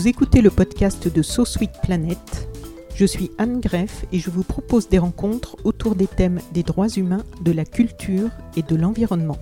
Vous écoutez le podcast de So Sweet Planet. Je suis Anne Greff et je vous propose des rencontres autour des thèmes des droits humains, de la culture et de l'environnement.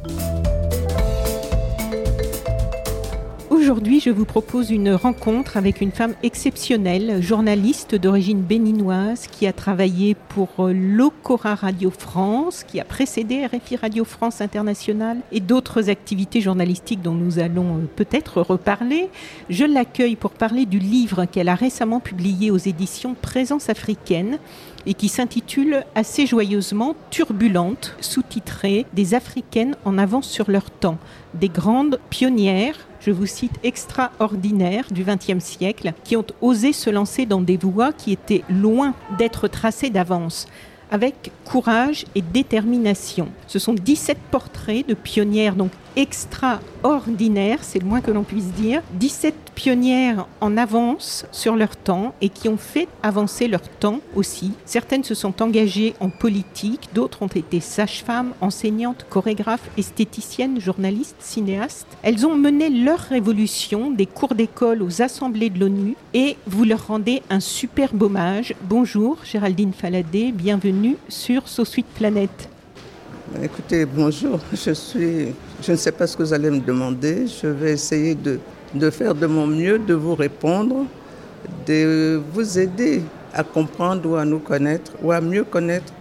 Aujourd'hui, je vous propose une rencontre avec une femme exceptionnelle, journaliste d'origine béninoise qui a travaillé pour l'Ocora Radio France, qui a précédé RFI Radio France International et d'autres activités journalistiques dont nous allons euh, peut-être reparler. Je l'accueille pour parler du livre qu'elle a récemment publié aux éditions Présence africaine et qui s'intitule assez joyeusement Turbulente, sous-titré Des Africaines en avance sur leur temps, des grandes pionnières je vous cite, extraordinaires du XXe siècle, qui ont osé se lancer dans des voies qui étaient loin d'être tracées d'avance avec courage et détermination. Ce sont 17 portraits de pionnières donc extraordinaires, c'est le moins que l'on puisse dire. 17 pionnières en avance sur leur temps et qui ont fait avancer leur temps aussi. Certaines se sont engagées en politique, d'autres ont été sages-femmes, enseignantes, chorégraphes, esthéticiennes, journalistes, cinéastes. Elles ont mené leur révolution des cours d'école aux assemblées de l'ONU et vous leur rendez un superbe hommage. Bonjour Géraldine Faladé, bienvenue sur Sweet Planète. Écoutez, bonjour. Je suis, je ne sais pas ce que vous allez me demander. Je vais essayer de, faire de mon mieux, de vous répondre, de vous aider à comprendre ou à nous connaître ou à mieux connaître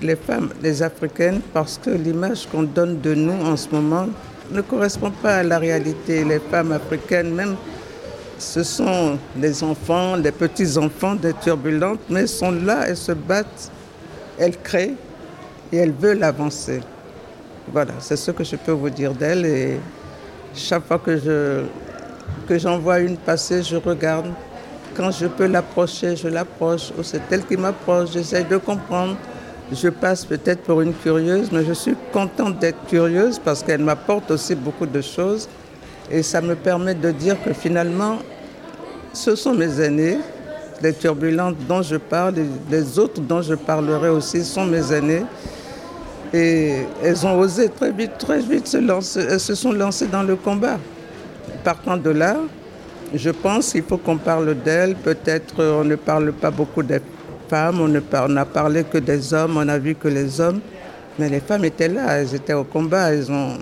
les femmes, les africaines, parce que l'image qu'on donne de nous en ce moment ne correspond pas à la réalité. Les femmes africaines, même, ce sont les enfants, les petits-enfants des turbulentes, mais sont là, elles se battent, elles créent et elles veulent avancer. Voilà, c'est ce que je peux vous dire d'elles. Et chaque fois que je que j'envoie une passer, je regarde. Quand je peux l'approcher, je l'approche. Ou c'est elle qui m'approche, j'essaie de comprendre. Je passe peut-être pour une curieuse, mais je suis contente d'être curieuse parce qu'elle m'apporte aussi beaucoup de choses. Et ça me permet de dire que finalement, ce sont mes aînés, les turbulentes dont je parle, les autres dont je parlerai aussi sont mes aînés. Et elles ont osé très vite, très vite se lancer, elles se sont lancées dans le combat. Partant de là, je pense qu'il faut qu'on parle d'elles. Peut-être on ne parle pas beaucoup des femmes, on, ne parlé que des hommes, on a vu que les hommes. Mais les femmes étaient là, elles étaient au combat, elles ont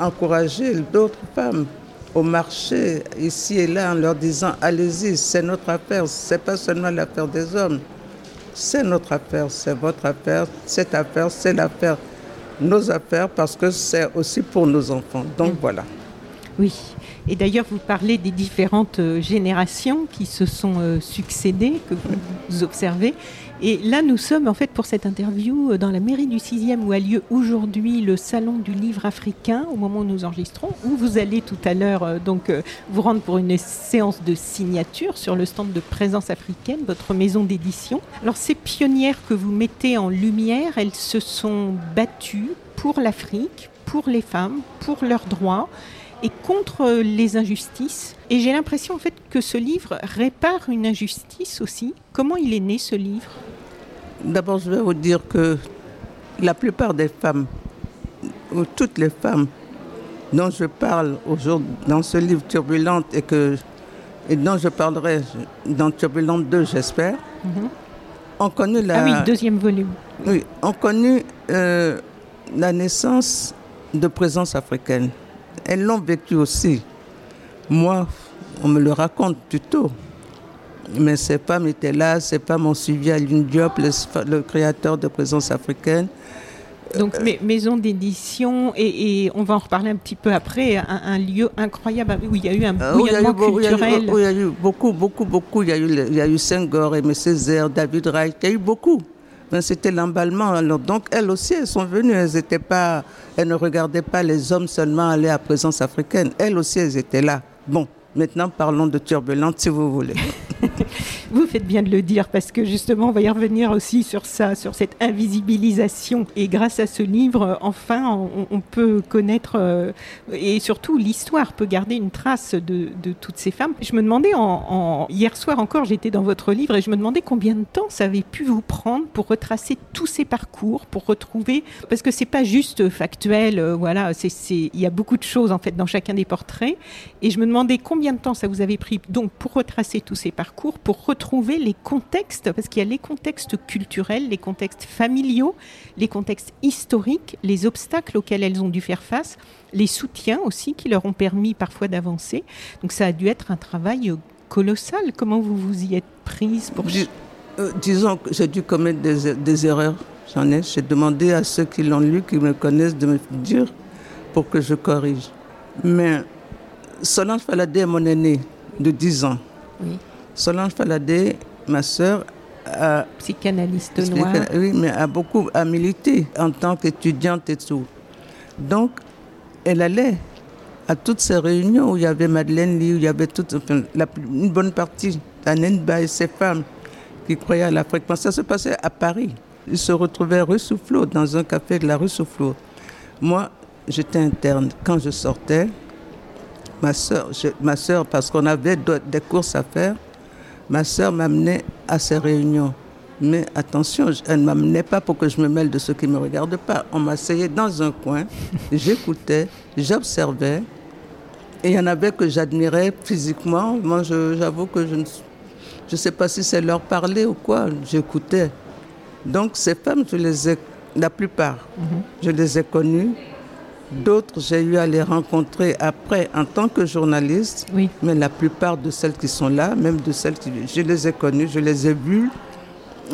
encouragé d'autres femmes au marché, ici et là, en leur disant allez-y, c'est notre affaire, c'est pas seulement l'affaire des hommes, c'est notre affaire, c'est votre affaire, cette affaire, c'est l'affaire, nos affaires, parce que c'est aussi pour nos enfants. Donc voilà. Oui. Et d'ailleurs, vous parlez des différentes euh, générations qui se sont euh, succédées, que vous observez. Et là, nous sommes en fait pour cette interview euh, dans la mairie du 6e où a lieu aujourd'hui le salon du livre africain au moment où nous enregistrons, où vous allez tout à l'heure donc vous rendre pour une séance de signature sur le stand de présence africaine, votre maison d'édition. Alors ces pionnières que vous mettez en lumière, elles se sont battues pour l'Afrique, pour les femmes, pour leurs droits et contre les injustices. Et j'ai l'impression en fait que ce livre répare une injustice aussi. Comment il est né ce livre? D'abord, je vais vous dire que la plupart des femmes, ou toutes les femmes dont je parle aujourd'hui dans ce livre Turbulente et, que, et dont je parlerai dans Turbulente 2, j'espère, Mhm. ont connu la... Ah oui, deuxième volume. Oui, ont connu euh, la naissance de présence africaine. Elles l'ont vécu aussi. Moi, on me le raconte plutôt. Mais ces femmes étaient là, ces femmes ont suivi Aline Diop, le, le créateur de présence africaine. Donc maison d'édition et, on va en reparler un petit peu après, un, lieu incroyable où il y a eu un bouillonnement culturel. il y a eu beaucoup, beaucoup, beaucoup. Il y a eu, il y a eu Senghor, Aimé Césaire, David Reich, il y a eu beaucoup. Ben, c'était l'emballement. Alors, donc, elles aussi, elles sont venues. Elles, étaient pas, elles ne regardaient pas les hommes seulement aller à présence africaine. Elles aussi, elles étaient là. Bon, maintenant, parlons de turbulente, si vous voulez. Vous faites bien de le dire parce que justement, on va y revenir aussi sur ça, sur cette invisibilisation. Et grâce à ce livre, enfin, on, peut connaître euh, et surtout l'histoire peut garder une trace de, toutes ces femmes. Je me demandais, hier soir encore, j'étais dans votre livre et je me demandais combien de temps ça avait pu vous prendre pour retracer tous ces parcours, pour retrouver, parce que c'est pas juste factuel, euh, voilà, il y a beaucoup de choses en fait dans chacun des portraits. Et je me demandais combien de temps ça vous avait pris donc pour retracer tous ces parcours, pour retrouver les contextes, parce qu'il y a les contextes culturels, les contextes familiaux, les contextes historiques, les obstacles auxquels elles ont dû faire face, les soutiens aussi qui leur ont permis parfois d'avancer. Donc ça a dû être un travail colossal. Comment vous vous y êtes prise pour... Euh, disons que j'ai dû commettre des, erreurs. J'en ai. J'ai demandé à ceux qui l'ont lu, qui me connaissent, de me dire pour que je corrige. Mais Solange Faladé est mon aînée de 10 ans. Oui. Solange Faladé, ma sœur, a, psychanalyste noire. Oui, mais a beaucoup à milité en tant qu'étudiante et tout. Donc, elle allait à toutes ces réunions où il y avait Madeleine Lee, où il y avait toute, une bonne partie d'Anenba et ses femmes qui croyaient à la fréquence. Ça se passait à Paris. Ils se retrouvaient rue Soufflot, dans un café de la rue Soufflot. Moi, j'étais interne. Quand je sortais, ma soeur, ma soeur parce qu'on avait des courses à faire, Ma sœur m'amenait à ces réunions. Mais attention, elle ne m'amenait pas pour que je me mêle de ceux qui ne me regardent pas. On m'asseyait dans un coin, j'écoutais, j'observais. Et il y en avait que j'admirais physiquement. Moi, j'avoue que je ne je sais pas si c'est leur parler ou quoi. J'écoutais. Donc, ces femmes, je les ai, la plupart, mhm. je les ai connues D'autres, j'ai eu à les rencontrer après en tant que journaliste. Oui. Mais la plupart de celles qui sont là, même de celles qui. Je les ai connues, je les ai vues.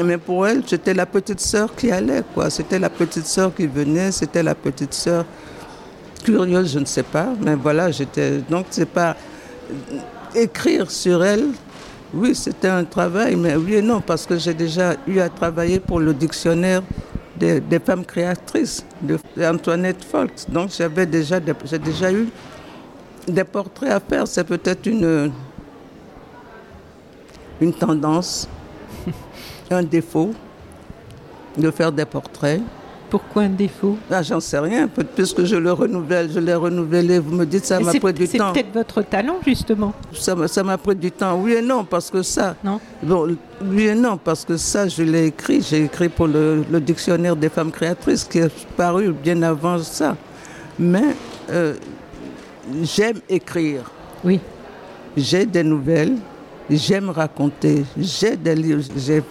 Mais pour elles, j'étais la petite sœur qui allait, quoi. C'était la petite sœur qui venait, c'était la petite sœur curieuse, je ne sais pas. Mais voilà, j'étais. Donc, c'est pas. Écrire sur elle, oui, c'était un travail, mais oui et non, parce que j'ai déjà eu à travailler pour le dictionnaire des, femmes créatrices, de Antoinette Folks. Donc j'avais déjà, j'ai déjà eu des portraits à faire. C'est peut-être une tendance, un défaut de faire des portraits. Pourquoi un défaut? Ah, J'en sais rien, puisque je le renouvelle, je l'ai renouvelé. Vous me dites ça m'a pris du temps. C'est peut-être votre talent, justement. Ça m'a pris du temps. Oui et non, parce que ça. Non. Bon, oui et non, parce que ça, je l'ai écrit. J'ai écrit pour le, dictionnaire des femmes créatrices qui est paru bien avant ça. Mais euh, j'aime écrire. Oui. J'ai des nouvelles, j'aime raconter, j'ai des livres, j'ai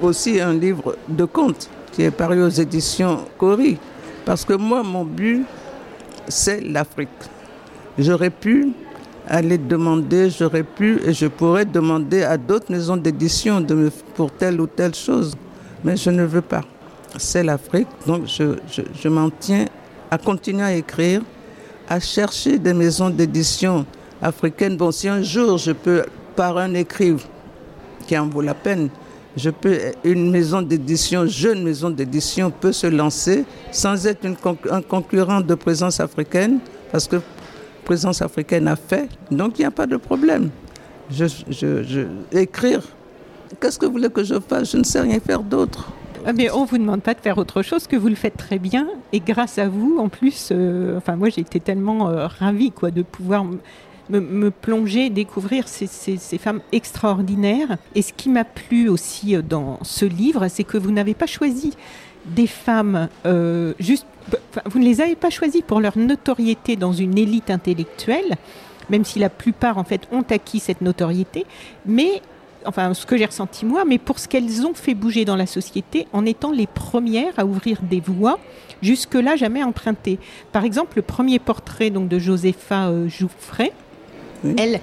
aussi un livre de contes qui est paru aux éditions Cori. Parce que moi, mon but, c'est l'Afrique. J'aurais pu aller demander, j'aurais pu et je pourrais demander à d'autres maisons d'édition pour telle ou telle chose. Mais je ne veux pas. C'est l'Afrique, donc je, je m'en tiens à continuer à écrire, à chercher des maisons d'édition africaines. Bon, si un jour je peux, par un écrivain qui en vaut la peine, je peux, une maison d'édition, jeune maison d'édition, peut se lancer sans être un concurrent de présence africaine, parce que présence africaine a fait, donc il n'y a pas de problème. Je, je, écrire, qu'est-ce que vous voulez que je fasse? Je ne sais rien faire d'autre. Ah, mais on ne vous demande pas de faire autre chose, que vous le faites très bien. Et grâce à vous, en plus, euh, enfin moi j'ai été tellement euh, ravie quoi, de pouvoir me, plonger, découvrir ces, femmes extraordinaires. Et ce qui m'a plu aussi euh, dans ce livre, c'est que vous n'avez pas choisi des femmes euh, juste. Vous ne les avez pas choisies pour leur notoriété dans une élite intellectuelle, même si la plupart en fait ont acquis cette notoriété, mais enfin ce que j'ai ressenti moi, mais pour ce qu'elles ont fait bouger dans la société en étant les premières à ouvrir des voies jusque-là jamais empruntées. Par exemple, le premier portrait donc de Josepha euh, Jouffret, elle,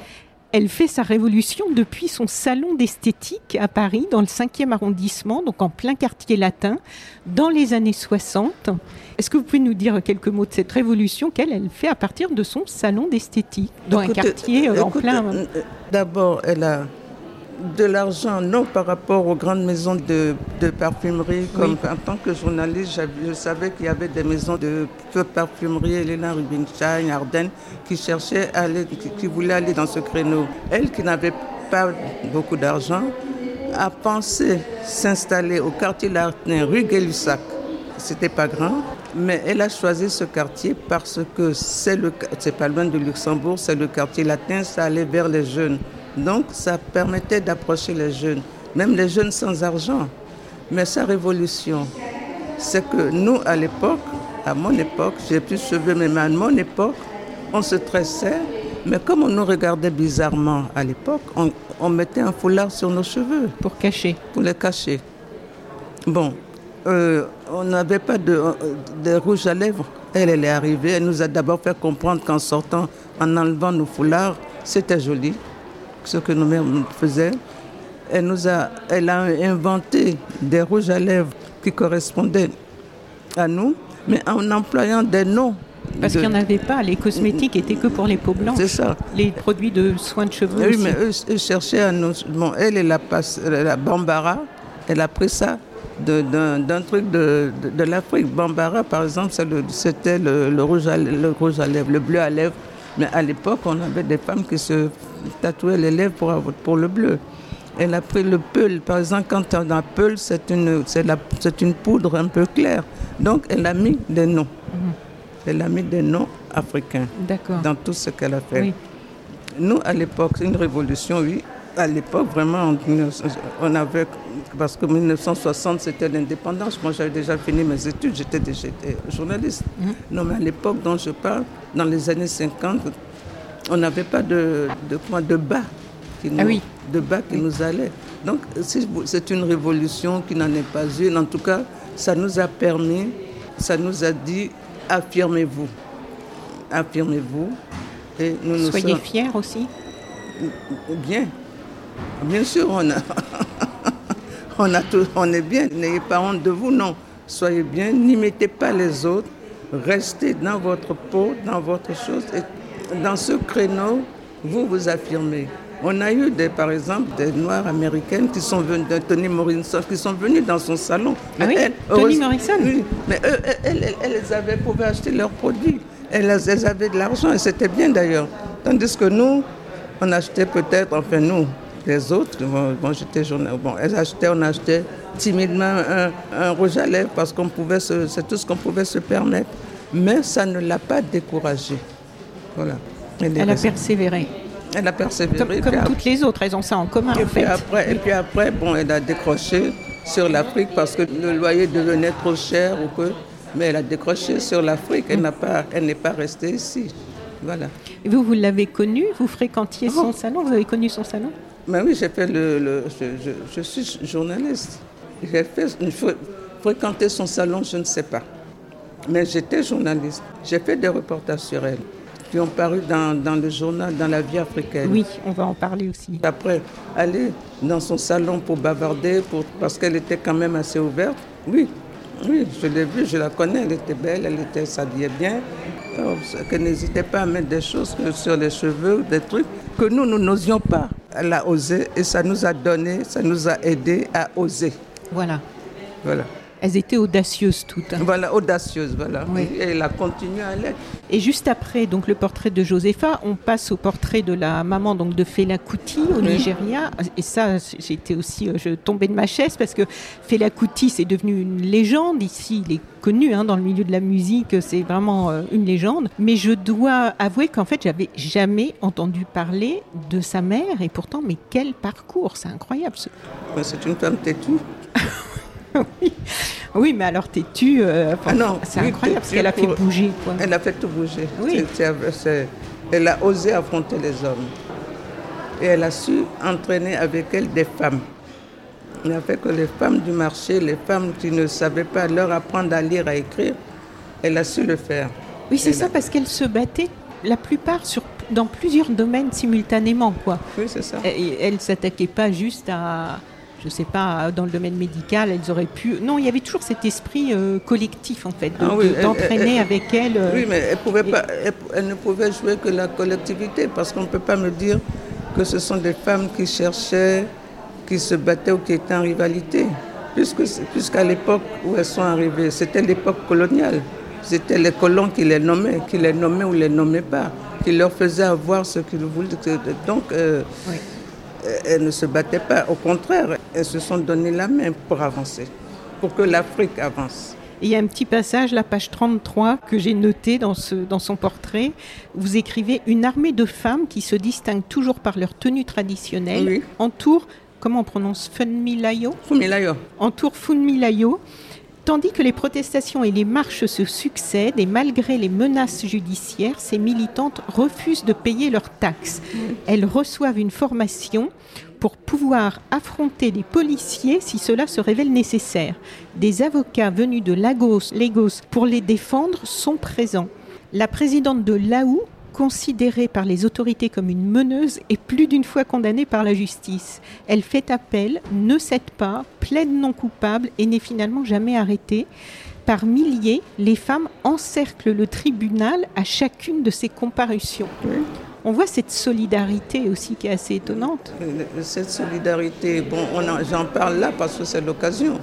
Elle fait sa révolution depuis son salon d'esthétique à Paris, dans le 5e arrondissement, donc en plein quartier latin, dans les années 60. Est-ce que vous pouvez nous dire quelques mots de cette révolution qu'elle elle fait à partir de son salon d'esthétique, dans un quartier euh, en plein... Euh, d'abord, elle a de l'argent, non par rapport aux grandes maisons de, parfumerie. Comme en tant que journaliste, je savais qu'il y avait des maisons de parfumerie, Elena Rubinstein, Ardennes, qui cherchaient à aller, qui, voulaient aller dans ce créneau. Elle, qui n'avait pas beaucoup d'argent, a pensé s'installer au quartier latin, rue Gay-Lussac. C'était pas grand, mais elle a choisi ce quartier parce que c'est le, c'est pas loin de Luxembourg, c'est le quartier latin, ça allait vers les jeunes. Donc ça permettait d'approcher les jeunes, même les jeunes sans argent. Mais sa révolution, c'est que nous, à l'époque, à mon époque, j'ai plus de cheveux, mais à mon époque, on se tressait, mais comme on nous regardait bizarrement à l'époque, on, mettait un foulard sur nos cheveux. Pour cacher Pour les cacher. Bon, euh, on n'avait pas de, de, rouge à lèvres. Elle, elle est arrivée, elle nous a d'abord fait comprendre qu'en sortant, en enlevant nos foulards, c'était joli ce que nos mères faisaient. Elle, nous a, elle a inventé des rouges à lèvres qui correspondaient à nous, mais en employant des noms. Parce qu'il n'y en avait pas, les cosmétiques étaient que pour les peaux blanches. C'est ça. Les produits de soins de cheveux. Oui, mais eux, cherchaient à nous. Bon, elle, elle a, la Bambara, elle a pris ça d'un truc de, de, l'Afrique. Bambara, par exemple, c'était le, le, rouge le rouge à lèvres, le bleu à lèvres. Mais à l'époque, on avait des femmes qui se tatouaient les lèvres pour, pour le bleu. Elle a pris le peul. Par exemple, quand on a peul, c'est une, poudre un peu claire. Donc, elle a mis des noms. Mhm. Elle a mis des noms africains dans tout ce qu'elle a fait. Nous, à l'époque, c'est une révolution, oui. À l'époque, vraiment, on avait parce que 1960, c'était l'indépendance. Moi, j'avais déjà fini mes études, j'étais déjà journaliste. Mhm. Non, mais à l'époque dont je parle, dans les années 50, on n'avait pas de, de, de bas qui ah nous, de bas qui nous allait. Donc, c'est une révolution qui n'en est pas une. En tout cas, ça nous a permis, ça nous a dit, affirmez-vous. Affirmez-vous. Et nous Soyez fiers aussi. Bien. Bien sûr, on a. on, a tout, on est bien, n'ayez pas honte de vous, non. Soyez bien, n'imitez pas les autres, restez dans votre peau, dans votre chose. Et dans ce créneau, vous vous affirmez. On a eu, des, par exemple, des Noires américaines qui sont venues, de Tony Morrison, qui sont venues dans son salon. Ah oui, Tony Morrison Oui, mais eux, elles, elles, avaient, pouvaient acheter leurs produits. Elles, elles avaient de l'argent et c'était bien d'ailleurs. Tandis que nous, on achetait peut-être, enfin nous, les autres, bon, j'étais bon, elles achetaient, on achetait timidement un, rouge à lèvres parce qu'on pouvait c'est tout ce qu'on pouvait se permettre. Mais ça ne l'a pas découragée. Voilà. Elle, a persévéré. Elle a persévéré. Comme, toutes les autres, elles ont ça en commun. Et, puis, après, et puis après, bon, elle a décroché sur l'Afrique parce que le loyer devenait trop cher ou que. Mais elle a décroché sur l'Afrique. Elle n'a pas, elle n'est pas restée ici. Voilà. Et vous, vous l'avez connue? Vous fréquentiez son oh. salon? Vous avez connu son salon? Ben oui, j'ai fait le, je, je, suis journaliste. J'ai fait fréquenter son salon, je ne sais pas. Mais j'étais journaliste. J'ai fait des reportages sur elle qui ont paru dans, dans, le journal, dans la vie africaine. Oui, on va en parler aussi. Après, aller dans son salon pour bavarder, pour, parce qu'elle était quand même assez ouverte. Oui, oui, je l'ai vue, je la connais, elle était belle, elle était s'habillait bien. qu'elle n'hésitait pas à mettre des choses sur les cheveux, des trucs que nous, nous n'osions pas. Elle a osé et ça nous a donné, ça nous a aidé à oser. Voilà. Voilà. Elles étaient audacieuses toutes. Hein. Voilà, audacieuses, voilà. Et elle a continué à l'être. Et juste après donc le portrait de Josepha, on passe au portrait de la maman donc de Fela Kuti au Nigeria. Et ça, j'étais aussi, euh, je tombais de ma chaise parce que Fela Kuti c'est devenu une légende ici. Il est connu hein, dans le milieu de la musique, c'est vraiment euh, une légende. Mais je dois avouer qu'en fait, j'avais jamais entendu parler de sa mère. Et pourtant, mais quel parcours, c'est incroyable. C'est une femme têtue. oui. mais alors têtue, euh, ah c'est incroyable parce qu'elle a fait bouger. Elle a fait tout bouger. Oui. elle a osé affronter les hommes. Et elle a su entraîner avec elle des femmes. Elle a fait que les femmes du marché, les femmes qui ne savaient pas leur apprendre à lire, à écrire, elle a su le faire. Oui, c'est ça, parce qu'elle se battait la plupart sur dans plusieurs domaines simultanément, quoi. Oui, c'est ça. Et elles ne s'attaquaient pas juste à, je sais pas, dans le domaine médical, elles auraient pu. Non, il y avait toujours cet esprit euh, collectif, en fait, de- Ah oui, elle- d'entraîner elle- avec elles. euh, Oui, mais elle, pouvait et- pas, elle, elle ne pouvait jouer que la collectivité parce qu'on ne peut pas me dire que ce sont des femmes qui cherchaient, qui se battaient ou qui étaient en rivalité. Puisqu'à l'époque où elles sont arrivées, c'était l'époque coloniale. C'était les colons qui les nommaient, qui les nommaient ou les nommaient pas, qui leur faisaient avoir ce qu'ils voulaient. Donc, euh, Oui. elles ne se battaient pas. Au contraire, elles se sont donné la main pour avancer, pour que l'Afrique avance. Et Il y a un petit passage, la page 33, que j'ai noté dans, ce, dans son portrait. Vous écrivez Une armée de femmes qui se distinguent toujours par leur tenue traditionnelle Oui. entoure, comment on prononce, Funmilayo Fumilayo. entoure Funmilayo, tandis que les protestations et les marches se succèdent et malgré les menaces judiciaires, ces militantes refusent de payer leurs taxes. Elles reçoivent une formation pour pouvoir affronter les policiers si cela se révèle nécessaire. Des avocats venus de Lagos, Lagos pour les défendre sont présents. La présidente de l'AOU, considérée par les autorités comme une meneuse, est plus d'une fois condamnée par la justice. Elle fait appel, ne cède pas, plaide non coupable et n'est finalement jamais arrêtée. Par milliers, les femmes encerclent le tribunal à chacune de ses comparutions. On voit cette solidarité aussi qui est assez étonnante. Cette solidarité, bon, on en- j'en parle là parce que c'est l'occasion.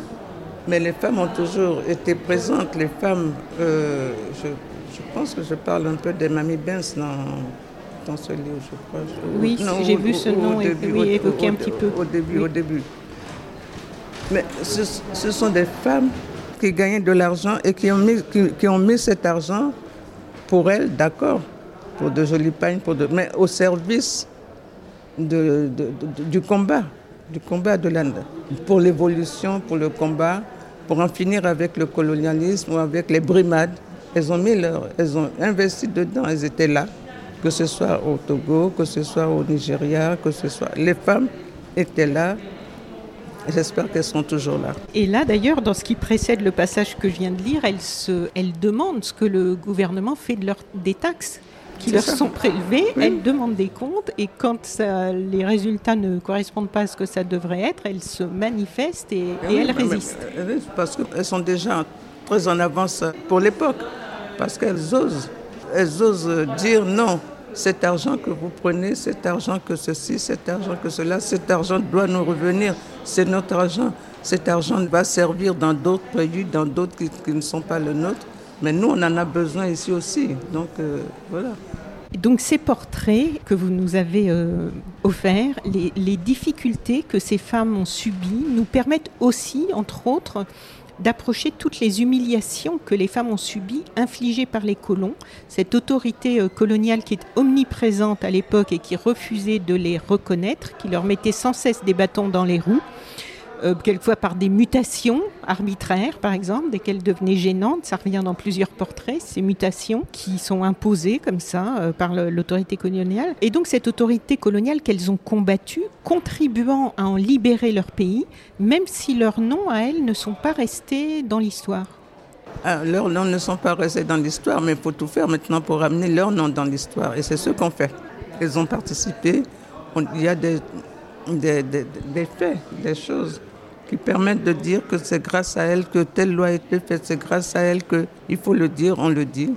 Mais les femmes ont toujours été présentes. Les femmes, euh, je, je pense que je parle un peu des Mamie Benz dans, dans ce livre, je crois. Oui, j'ai vu ce nom évoqué un petit peu. Au début, Oui. au début. Mais ce, ce sont des femmes qui gagnaient de l'argent et qui ont, mis, qui, qui ont mis cet argent pour elles, d'accord, pour de jolies pagnes, pour mais au service du combat, du combat de l'Inde, pour l'évolution, pour le combat, pour en finir avec le colonialisme ou avec les brimades. Elles ont mis leur, elles ont investi dedans, elles étaient là, que ce soit au Togo, que ce soit au Nigeria, que ce soit. Les femmes étaient là. J'espère qu'elles sont toujours là. Et là, d'ailleurs, dans ce qui précède le passage que je viens de lire, elles, se, elles demandent ce que le gouvernement fait de leur, des taxes qui leur ça. sont prélevées. Oui. Elles demandent des comptes et quand ça- les résultats ne correspondent pas à ce que ça devrait être, elles se manifestent et, et Oui, elles mais- résistent. oui, parce qu'elles sont déjà très en avance pour l'époque. Parce qu'elles osent. Elles osent dire non. Cet argent que vous prenez, cet argent que ceci, cet argent que cela, cet argent doit nous revenir. C'est notre argent. Cet argent va servir dans d'autres pays, dans d'autres qui, qui ne sont pas le nôtre. Mais nous, on en a besoin ici aussi. Donc euh, voilà. Donc ces portraits que vous nous avez euh, offerts, les, les difficultés que ces femmes ont subies, nous permettent aussi, entre autres, d'approcher toutes les humiliations que les femmes ont subies, infligées par les colons, cette autorité euh, coloniale qui est omniprésente à l'époque et qui refusait de les reconnaître, qui leur mettait sans cesse des bâtons dans les roues, euh, quelquefois par des mutations arbitraires, par exemple, dès qu'elles devenaient gênantes. Ça revient dans plusieurs portraits, ces mutations qui sont imposées comme ça euh, par l'autorité coloniale. Et donc cette autorité coloniale qu'elles ont combattue, contribuant à en libérer leur pays, même si leurs noms à elles ne sont pas restés dans l'histoire. Ah, leurs noms ne sont pas restés dans l'histoire, mais il faut tout faire maintenant pour ramener leurs noms dans l'histoire. Et c'est ce qu'on fait. Ils ont participé. Il y a des, des, faits, des choses qui permettent de dire que c'est grâce à elles que telle loi a été faite. C'est grâce à elles qu'il faut le dire, on le dit.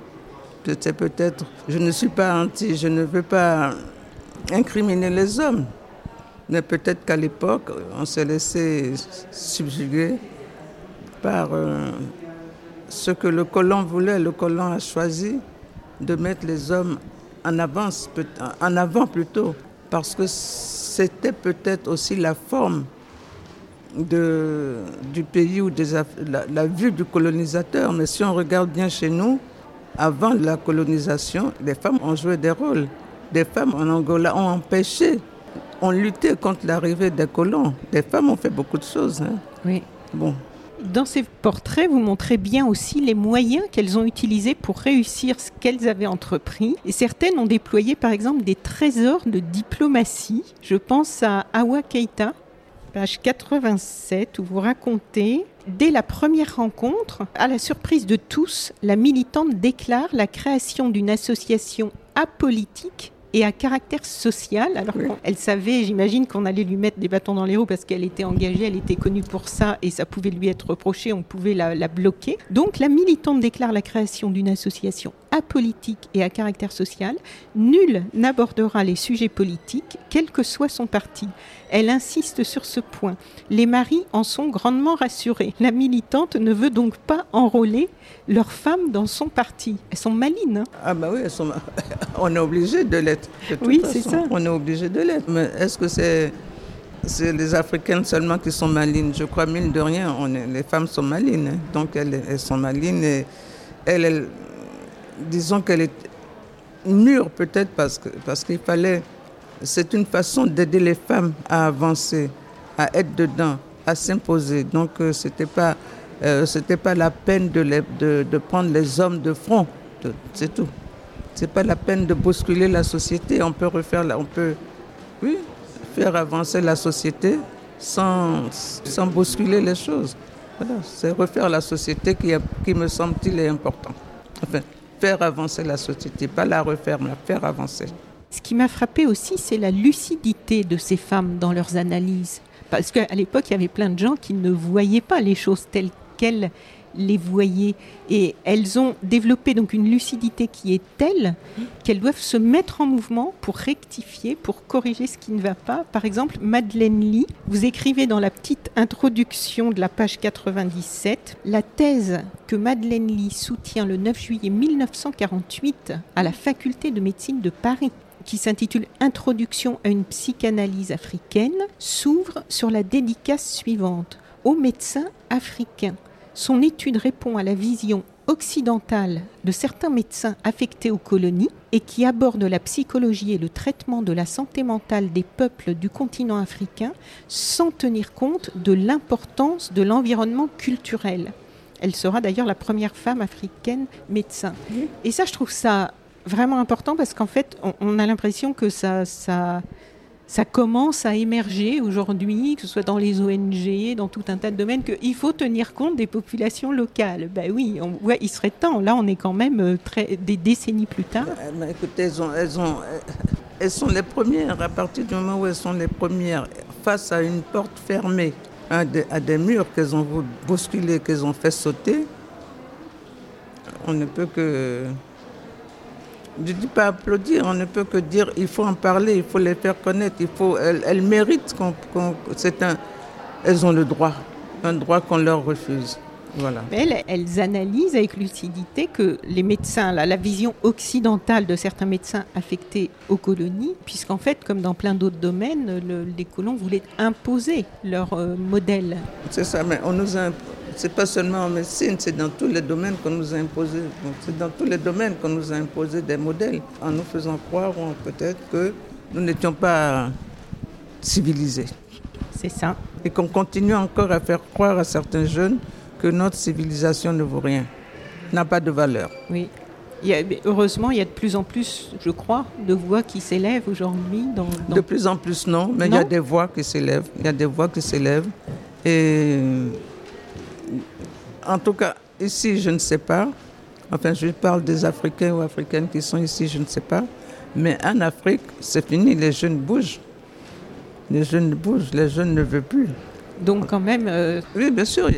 Que C'est peut-être, je ne suis pas anti, je ne veux pas incriminer les hommes. Mais peut-être qu'à l'époque, on s'est laissé subjuguer par euh, ce que le colon voulait. Le colon a choisi de mettre les hommes en avance, en avant plutôt, parce que c'était peut-être aussi la forme de, du pays ou des, la vue du colonisateur. Mais si on regarde bien chez nous, avant la colonisation, les femmes ont joué des rôles. Des femmes en Angola ont empêché, ont lutté contre l'arrivée des colons. Des femmes ont fait beaucoup de choses. hein. Oui. Bon, Dans ces portraits, vous montrez bien aussi les moyens qu'elles ont utilisés pour réussir ce qu'elles avaient entrepris. Et certaines ont déployé, par exemple, des trésors de diplomatie. Je pense à Awa Keita, page 87, où vous racontez Dès la première rencontre, à la surprise de tous, la militante déclare la création d'une association apolitique et à caractère social. Alors elle savait, j'imagine qu'on allait lui mettre des bâtons dans les roues parce qu'elle était engagée, elle était connue pour ça et ça pouvait lui être reproché, on pouvait la, la bloquer. Donc la militante déclare la création d'une association apolitique et à caractère social. Nul n'abordera les sujets politiques, quel que soit son parti. Elle insiste sur ce point. Les maris en sont grandement rassurés. La militante ne veut donc pas enrôler leurs femmes dans son parti. Elles sont malines. Hein. ah bah oui, on est obligé de l'être. Oui, c'est ça. On est obligé de l'être. Mais est-ce que c'est c'est les Africaines seulement qui sont malines? Je crois, mine de rien, on est, les femmes sont malines. Hein. Donc, elles, elles, sont malines et elles, disons qu'elle est mûre peut-être parce qu'il parce qu'il fallait c'est une façon d'aider les femmes à avancer, à être dedans, à s'imposer. Donc euh, c'était pas euh, pas la peine de, de, de, prendre les hommes de front, c'est tout. C'est pas la peine de bousculer la société. On peut refaire, on peut, oui, faire avancer la société sans, sans bousculer les choses. Voilà, c'est refaire la société qui, qui me semble-t-il est important. Enfin, faire avancer la société, pas la refaire, mais la faire avancer. Ce qui m'a frappé aussi, c'est la lucidité de ces femmes dans leurs analyses. Parce qu'à l'époque, il y avait plein de gens qui ne voyaient pas les choses telles qu'elles les voyaient. Et elles ont développé donc une lucidité qui est telle qu'elles doivent se mettre en mouvement pour rectifier, pour corriger ce qui ne va pas. Par exemple, Madeleine Lee, vous écrivez dans la petite introduction de la page 97, la thèse que Madeleine Lee soutient le 9 juillet 1948 à la faculté de médecine de Paris qui s'intitule Introduction à une psychanalyse africaine, s'ouvre sur la dédicace suivante aux médecins africains. Son étude répond à la vision occidentale de certains médecins affectés aux colonies et qui aborde la psychologie et le traitement de la santé mentale des peuples du continent africain sans tenir compte de l'importance de l'environnement culturel. Elle sera d'ailleurs la première femme africaine médecin. Et ça, je trouve ça vraiment important parce qu'en fait, on, a l'impression que ça, ça, ça commence à émerger aujourd'hui, que ce soit dans les ONG, dans tout un tas de domaines, qu'il faut tenir compte des populations locales. Ben oui, il serait temps. Là, on est quand même euh, des décennies plus tard. Ben, écoutez, elles, ont, elles, ont, elles sont les premières, à partir du moment où elles sont les premières, face à une porte fermée, à des murs qu'elles ont bousculés, qu'elles ont fait sauter, on ne peut que je ne dis pas applaudir, on ne peut que dire il faut en parler, il faut les faire connaître, il faut, elles, méritent qu'on, c'est un, elles ont le droit, un droit qu'on leur refuse. Voilà. Elles, elles, analysent avec lucidité que les médecins, la vision occidentale de certains médecins affectés aux colonies, puisqu'en fait, comme dans plein d'autres domaines, les colons voulaient imposer leur euh, modèle. C'est ça, mais on nous a c'est pas seulement en médecine, c'est dans tous les domaines qu'on nous a imposé. C'est dans tous les domaines qu'on nous a imposé des modèles, en nous faisant croire peut-être que nous n'étions pas civilisés. C'est ça. Et qu'on continue encore à faire croire à certains jeunes que notre civilisation ne vaut rien, n'a pas de valeur. Oui. heureusement, il y a de plus en plus, je crois, de voix qui s'élèvent aujourd'hui. De plus en plus, non, mais il y a des voix qui s'élèvent. Il y a des voix qui s'élèvent. Et en tout cas, ici, je ne sais pas. Enfin, je parle des Africains ou Africaines qui sont ici, je ne sais pas. Mais en Afrique, c'est fini, les jeunes bougent. Les jeunes bougent, les jeunes ne veulent plus. Donc quand même... Euh, oui, bien sûr,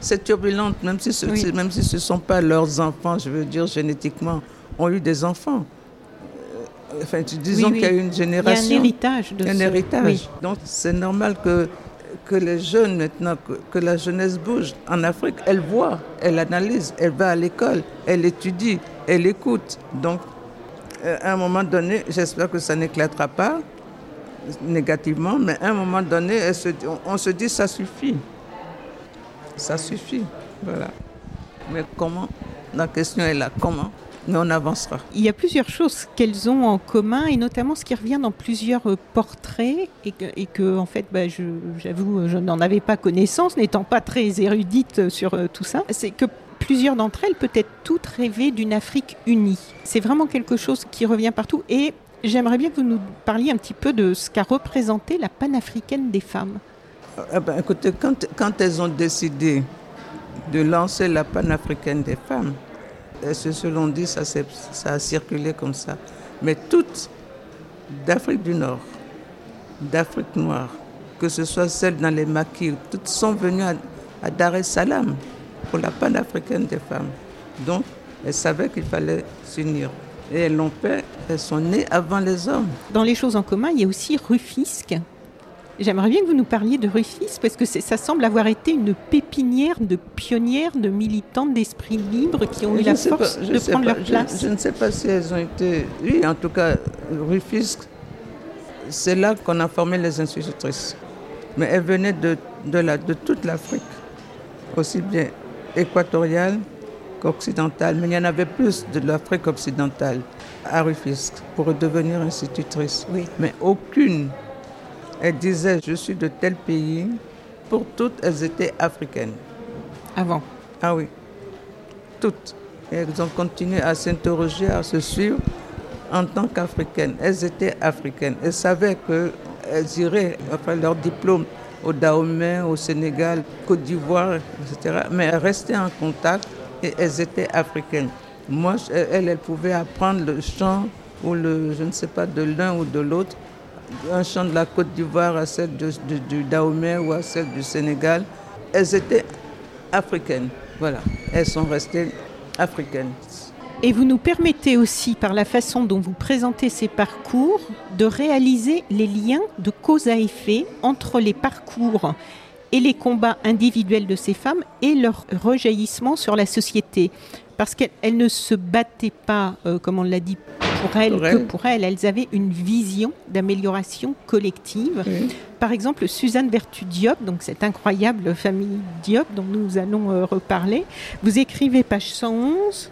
c'est turbulente, même si ce même si ne sont pas leurs enfants, je veux dire, génétiquement, ont eu des enfants. Euh, enfin, disons qu'il y a une génération... Il y a un héritage de Un héritage. Donc c'est normal que que les jeunes maintenant, que, la jeunesse bouge en Afrique, elle voit, elle analyse, elle va à l'école, elle étudie, elle écoute. Donc, euh, à un moment donné, j'espère que ça n'éclatera pas négativement, mais à un moment donné, on, on se dit ça suffit. Ça suffit. Voilà. Mais comment? La question est là. Comment? Mais on avancera. Il y a plusieurs choses qu'elles ont en commun, et notamment ce qui revient dans plusieurs euh, portraits, et que, et que en fait, bah, j'avoue, je, n'en avais pas connaissance, n'étant pas très érudite sur euh, tout ça, c'est que plusieurs d'entre elles, peut-être toutes, rêvaient d'une Afrique unie. C'est vraiment quelque chose qui revient partout, et j'aimerais bien que vous nous parliez un petit peu de ce qu'a représenté la panafricaine des femmes. Eh ben, écoutez, quand, quand elles ont décidé de lancer la panafricaine des femmes, ce que l'on dit, ça, a circulé comme ça. Mais toutes, d'Afrique du Nord, d'Afrique noire, que ce soit celles dans les maquis, toutes sont venues à, à Dar es Salaam pour la panafricaine des femmes. Donc, elles savaient qu'il fallait s'unir. Et elles l'ont fait, elles sont nées avant les hommes. Dans les choses en commun, il y a aussi Rufisque. J'aimerais bien que vous nous parliez de Rufisque parce que ça semble avoir été une pépinière de pionnières, de militantes d'esprit libre qui ont eu la force pas, de prendre pas, leur place. Je, je, ne sais pas si elles ont été. Oui, en tout cas, Rufisque, c'est là qu'on a formé les institutrices. Mais elles venaient de, de, la, de toute l'Afrique, aussi bien équatoriale qu'occidentale. Mais il y en avait plus de l'Afrique occidentale à Rufisque pour devenir institutrice. Oui. Mais aucune elles disaient je suis de tel pays. Pour toutes, elles étaient africaines. Avant Ah oui, toutes. Et elles ont continué à s'interroger, à se suivre en tant qu'africaines. Elles étaient africaines. Elles savaient qu'elles iraient faire leur diplôme au Dahomey, au Sénégal, Côte d'Ivoire, etc. Mais elles restaient en contact et elles étaient africaines. Moi, elles, elles pouvaient apprendre le chant ou le, je ne sais pas, de l'un ou de l'autre un chant de la Côte d'Ivoire à celle de, du Dahomey ou à celle du Sénégal. Elles étaient africaines. Voilà, elles sont restées africaines. Et vous nous permettez aussi, par la façon dont vous présentez ces parcours, de réaliser les liens de cause à effet entre les parcours et les combats individuels de ces femmes et leur rejaillissement sur la société. Parce qu'elles ne se battaient pas, euh, comme on l'a dit, pour elles Pour que elles. pour elles. Elles avaient une vision d'amélioration collective. Oui. Par exemple, Suzanne Vertu Diop, donc cette incroyable famille Diop dont nous allons euh, reparler, vous écrivez page 111.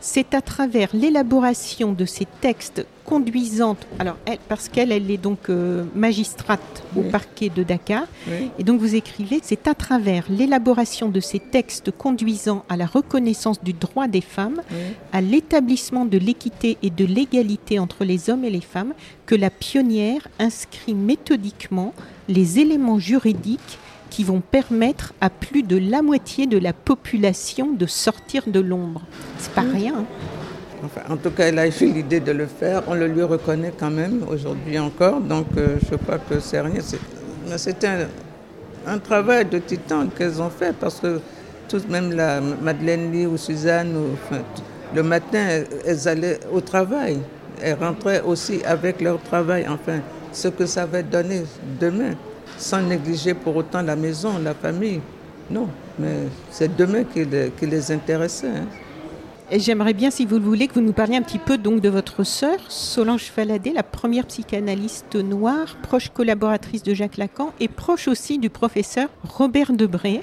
C'est à travers l'élaboration de ces textes conduisant, alors elle, parce qu'elle, elle est donc euh, magistrate au parquet de Dakar, Oui. et donc vous écrivez, c'est à travers l'élaboration de ces textes conduisant à la reconnaissance du droit des femmes, Oui. à l'établissement de l'équité et de l'égalité entre les hommes et les femmes, que la pionnière inscrit méthodiquement les éléments juridiques qui vont permettre à plus de la moitié de la population de sortir de l'ombre. C'est pas rien. hein. Enfin, en tout cas, elle a eu l'idée de le faire. On le lui reconnaît quand même aujourd'hui encore. Donc, euh, je crois que c'est rien. C'était un, travail de titan qu'elles ont fait parce que toutes, même la Madeleine Lee ou Suzanne, le matin, elles- allaient au travail. Elles rentraient aussi avec leur travail. Enfin, ce que ça va donner demain, sans négliger pour autant la maison, la famille. Non, mais c'est demain qui les, qui les intéressait. hein. Et j'aimerais bien, si vous le voulez, que vous nous parliez un petit peu donc de votre sœur, Solange Faladé, la première psychanalyste noire, proche collaboratrice de Jacques Lacan et proche aussi du professeur Robert Debré.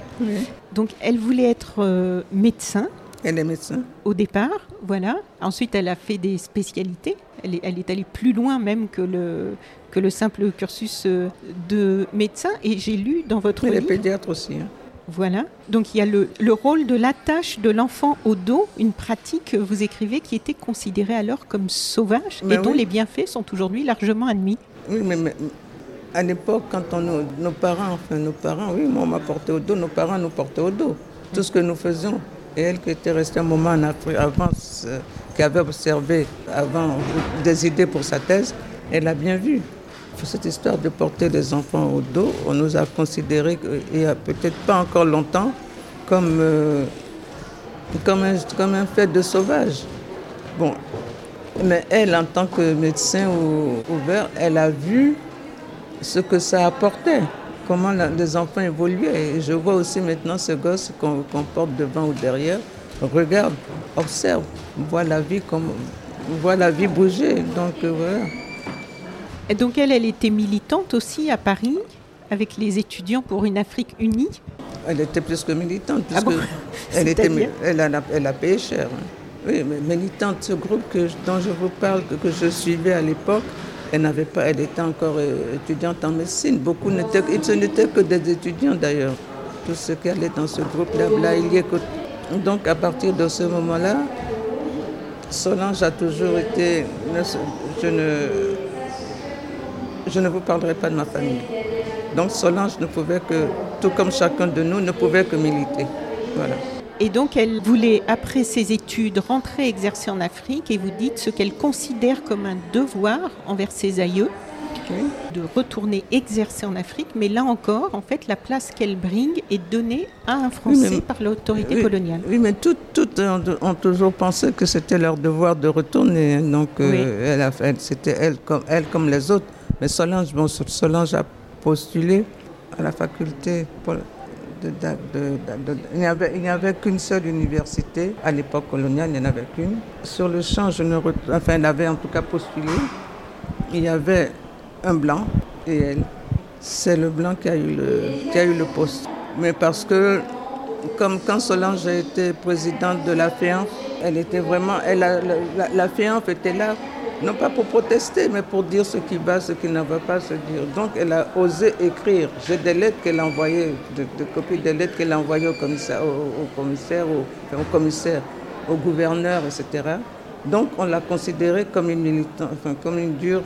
Donc, elle voulait être euh, médecin Elle est médecin. au départ, voilà. Ensuite, elle a fait des spécialités. Elle est, elle est allée plus loin même que le, que le simple cursus euh, de médecin. Et j'ai lu dans votre Elle est livre, pédiatre aussi. hein. Voilà. Donc il y a le, le rôle de l'attache de l'enfant au dos, une pratique, vous écrivez, qui était considérée alors comme sauvage Ben et dont les bienfaits sont aujourd'hui largement admis. Oui, mais, mais à l'époque, quand on, nos parents, enfin nos parents, oui, moi on m'a porté au dos, nos parents nous portaient au dos. Tout ce que nous faisions. Et elle qui était restée un moment en Afrique avant, euh, qui avait observé avant des idées pour sa thèse, elle a bien vu. Cette histoire de porter les enfants au dos, on nous a considérés, que- il y a peut-être pas encore longtemps, comme, euh, comme, un, fait de sauvage. Bon, mais elle, en tant que médecin ou- ouvert, elle a vu ce que ça apportait, comment les enfants évoluaient. Je vois aussi maintenant ce gosse qu'on qu'on porte devant ou derrière, regarde, observe, voit la vie comme, voit la vie bouger. Donc euh, voilà. Et donc elle, elle était militante aussi à Paris avec les étudiants pour une Afrique unie. Elle était plus que militante, Ah bon elle, était, C'est-à-dire elle, a, elle a payé cher. hein. Oui, mais militante, ce groupe que, dont je vous parle, que, que je suivais à l'époque, elle n'avait pas, elle était encore euh, étudiante en médecine. Beaucoup n'étaient, ce n'étaient que des étudiants d'ailleurs. Tous ceux qui allaient dans ce groupe-là, là, il y est que- Donc à partir de ce moment-là, Solange a toujours été. Je ne, je ne vous parlerai pas de ma famille. Donc Solange ne pouvait que, tout comme chacun de nous, ne pouvait que militer. Voilà. Et donc, elle voulait, après ses études, rentrer exercer en Afrique et vous dites ce qu'elle considère comme un devoir envers ses aïeux de retourner exercer en Afrique, mais là encore, en fait, la place qu'elle bringue est donnée à un Français par l'autorité coloniale. Oui, mais toutes ont, toujours pensé que c'était leur devoir de retourner. Donc, euh, elle c'était elle comme, elle comme les autres. Mais Solange, Solange a postulé à la faculté il n'y avait, qu'une seule université à l'époque coloniale, il n'y en avait qu'une. Sur le champ, je ne, enfin, elle avait en tout cas postulé. Il y avait un blanc et elle. C'est le blanc qui a, eu le, qui a poste. Mais parce que, comme quand Solange a été présidente de la FEANF, elle était vraiment. Elle la, la, FEANF était là, non pas pour protester, mais pour dire ce qui va, ce qui ne va pas se dire. Donc elle a osé écrire. J'ai des lettres qu'elle a envoyées, des, copies des lettres qu'elle a envoyées au commissaire, au, commissaire, au, commissaire, au gouverneur, etc. Donc on l'a considérée comme une militante, enfin comme une dure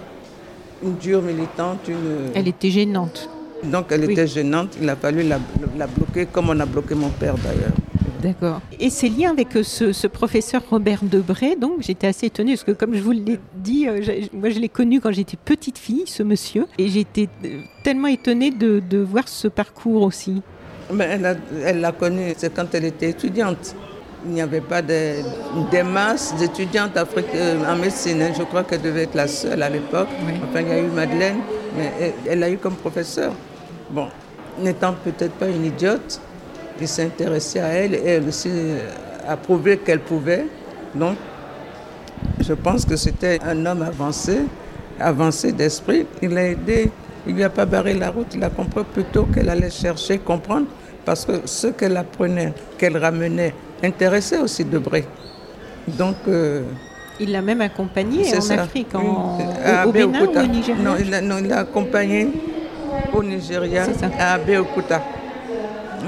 une dure militante. Une... Elle était gênante. Donc elle était gênante, il a fallu la, bloquer comme on a bloqué mon père d'ailleurs. D'accord. Et ces liens avec euh, ce, professeur Robert Debré, donc j'étais assez étonnée parce que comme je vous l'ai dit, euh, moi je l'ai connu quand j'étais petite fille, ce monsieur, et j'étais euh, tellement étonnée de, voir ce parcours aussi. Mais elle l'a connu, c'est quand elle était étudiante. Il n'y avait pas des, masses d'étudiantes africaines en médecine. Hein. Je crois qu'elle devait être la seule à l'époque. Enfin, il y a eu Madeleine, mais elle, a eu comme professeur. Bon, n'étant peut-être pas une idiote, il s'est intéressé à elle et elle aussi a prouvé qu'elle pouvait. Donc, je pense que c'était un homme avancé, avancé d'esprit. Il l'a aidé, il ne lui a pas barré la route, il a compris plutôt qu'elle allait chercher, comprendre, parce que ce qu'elle apprenait, qu'elle ramenait, intéressé aussi Debré. Donc. Euh, il l'a même accompagné en Afrique, en, au, Bénin ou au Nigeria? Non, il l'a accompagné au Nigeria, à Abeokuta,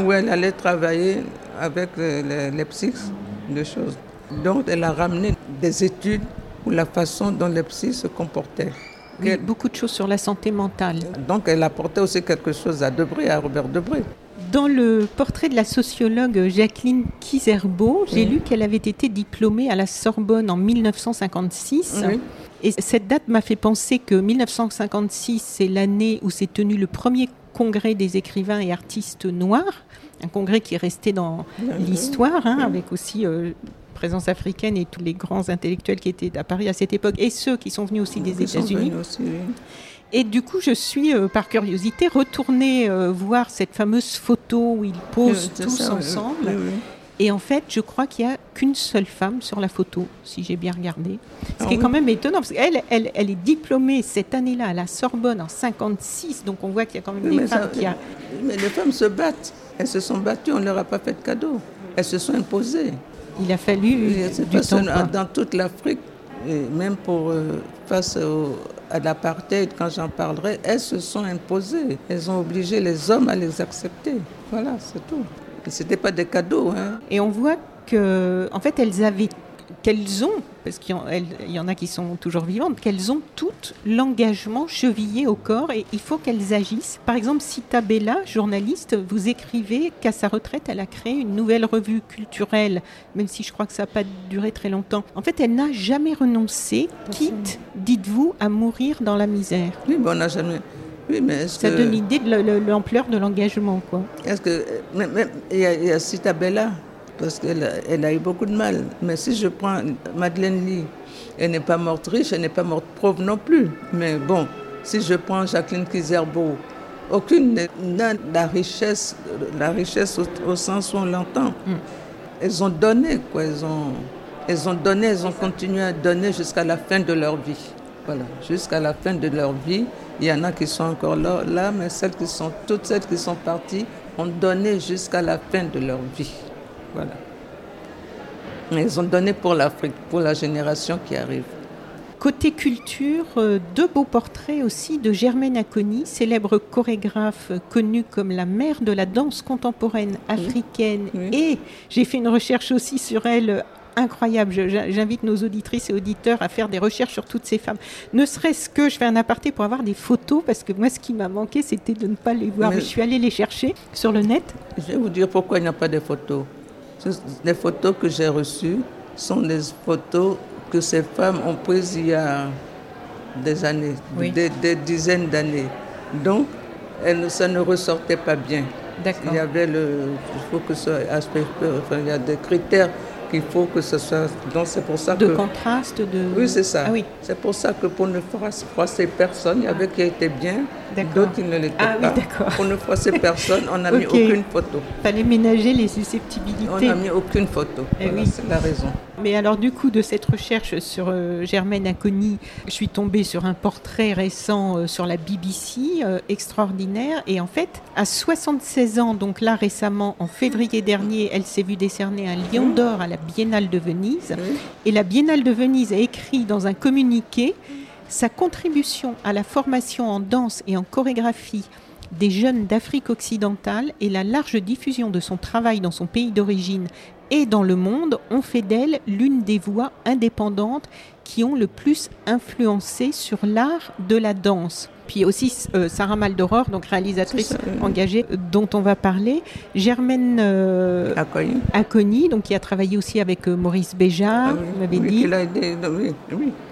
où elle allait travailler avec les, les, psys de choses. Donc, elle a ramené des études pour la façon dont les psys se comportaient. beaucoup de choses sur la santé mentale. Donc, elle apportait aussi quelque chose à Debré, à Robert Debré. Dans le portrait de la sociologue Jacqueline Kizerbo, j'ai lu qu'elle avait été diplômée à la Sorbonne en 1956. Et cette date m'a fait penser que 1956, c'est l'année où s'est tenu le premier congrès des écrivains et artistes noirs, un congrès qui est resté dans l'histoire, hein, avec aussi euh, présence africaine et tous les grands intellectuels qui étaient à Paris à cette époque, et ceux qui sont venus aussi des États-Unis. Et du coup, je suis, euh, par curiosité, retournée euh, voir cette fameuse photo où ils posent tous ensemble. Et en fait, je crois qu'il n'y a qu'une seule femme sur la photo, si j'ai bien regardé. Ce qui ah est quand même étonnant, parce qu'elle elle, elle est diplômée cette année-là à la Sorbonne en 56, donc on voit qu'il y a quand même des femmes qui... A... Mais les femmes se battent. Elles se sont battues, on ne leur a pas fait de cadeau. Elles se sont imposées. Il a fallu du temps. Dans toute l'Afrique, même pour euh, face à l'apartheid, quand j'en parlerai, elles se sont imposées. Elles ont obligé les hommes à les accepter. Voilà, c'est tout. Et ce n'était pas des cadeaux. Hein. Et on voit que, en fait, elles avaient qu'elles ont, parce qu'il y en a qui sont toujours vivantes, qu'elles ont toutes l'engagement chevillé au corps et il faut qu'elles agissent. Par exemple, Sita Bella, journaliste, vous écrivez qu'à sa retraite, elle a créé une nouvelle revue culturelle, même si je crois que ça n'a pas duré très longtemps. En fait, elle n'a jamais renoncé, quitte, dites-vous, à mourir dans la misère. Oui, mais on n'a jamais. Oui, mais ça donne l'idée de l'ampleur de l'engagement, quoi. Est-ce que il y, a Sita Bella parce qu'elle elle a eu beaucoup de mal. Mais si je prends Madeleine Lee, elle n'est pas morte riche, elle n'est pas morte pauvre non plus. Mais bon, si je prends Jacqueline Kizerbo, aucune n'a la richesse, la richesse au, sens où on l'entend. Mm. Elles ont donné, quoi. Elles ont, elles ont donné, elles ont continué à donner jusqu'à la fin de leur vie. Voilà, jusqu'à la fin de leur vie. Il y en a qui sont encore là, là, mais celles qui sont, toutes celles qui sont parties ont donné jusqu'à la fin de leur vie. Voilà. Ils ont donné pour l'Afrique, pour la génération qui arrive. Côté culture, euh, deux beaux portraits aussi de Germaine Aconi, célèbre chorégraphe connue comme la mère de la danse contemporaine africaine. Et j'ai fait une recherche aussi sur elle euh, incroyable. J'invite nos auditrices et auditeurs à faire des recherches sur toutes ces femmes. Ne serait-ce que, je fais un aparté pour avoir des photos, parce que moi, ce qui m'a manqué, c'était de ne pas les voir. je suis allée les chercher sur le net. Je vais vous dire pourquoi il n'y a pas de photos. Les photos que j'ai reçues sont des photos que ces femmes ont prises il y a des années, des, dizaines d'années. Donc, elles, ça ne ressortait pas bien. Il y avait le, il faut que ce aspect, enfin, il y a des critères qu'il faut que ce soit. Donc c'est pour ça de que. De contraste, de. Oui, c'est ça. Ah oui. C'est pour ça que pour ne froisser personne, il y avait qui étaient bien, d'autres qui ne l'étaient ah, pas. Oui, pour ne froisser personne, on n'a mis aucune photo. Fallait ménager les susceptibilités. On n'a mis aucune photo. Eh oui. C'est la raison. Mais alors du coup, de cette recherche sur euh, Germaine Aconi, je suis tombée sur un portrait récent euh, sur la BBC, euh, extraordinaire. Et en fait, à 76 ans, donc là récemment, en février dernier, elle s'est vue décerner un lion d'or à la Biennale de Venise. Et la Biennale de Venise a écrit dans un communiqué sa contribution à la formation en danse et en chorégraphie des jeunes d'Afrique occidentale et la large diffusion de son travail dans son pays d'origine et dans le monde ont fait d'elle l'une des voix indépendantes qui ont le plus influencé sur l'art de la danse. Puis aussi euh, Sarah Maldoror, donc réalisatrice engagée euh, dont on va parler. Germaine euh, donc qui a travaillé aussi avec euh, Maurice Béjart, ah vous m'avez dit.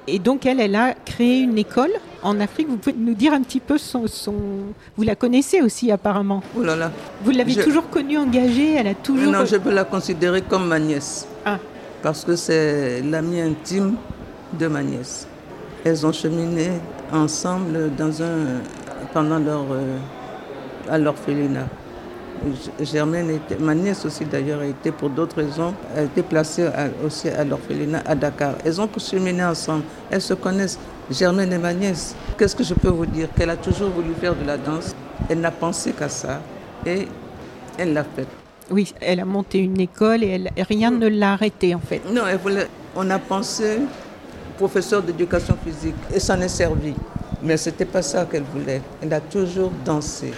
Et donc elle, elle a créé une école en Afrique. Vous pouvez nous dire un petit peu son... son... Vous la connaissez aussi apparemment. Oh là là. Vous l'avez toujours connue engagée Elle a toujours... Non, je peux la considérer comme ma nièce. Ah. Parce que c'est l'amie intime de ma nièce. Elles ont cheminé ensemble dans un, pendant leur, euh, à l'orphelinat. Germaine était, ma nièce aussi d'ailleurs a été pour d'autres raisons, a été placée aussi à l'orphelinat à Dakar. Elles ont cheminé ensemble, elles se connaissent. Germaine et ma nièce, qu'est-ce que je peux vous dire? Qu'elle a toujours voulu faire de la danse, elle n'a pensé qu'à ça et elle l'a fait. Oui, elle a monté une école et elle, rien ne l'a arrêtée en fait. Non, elle voulait, on a pensé professeur d'éducation physique et ça n'est servi. Mais ce n'était pas ça qu'elle voulait. Elle a toujours dansé.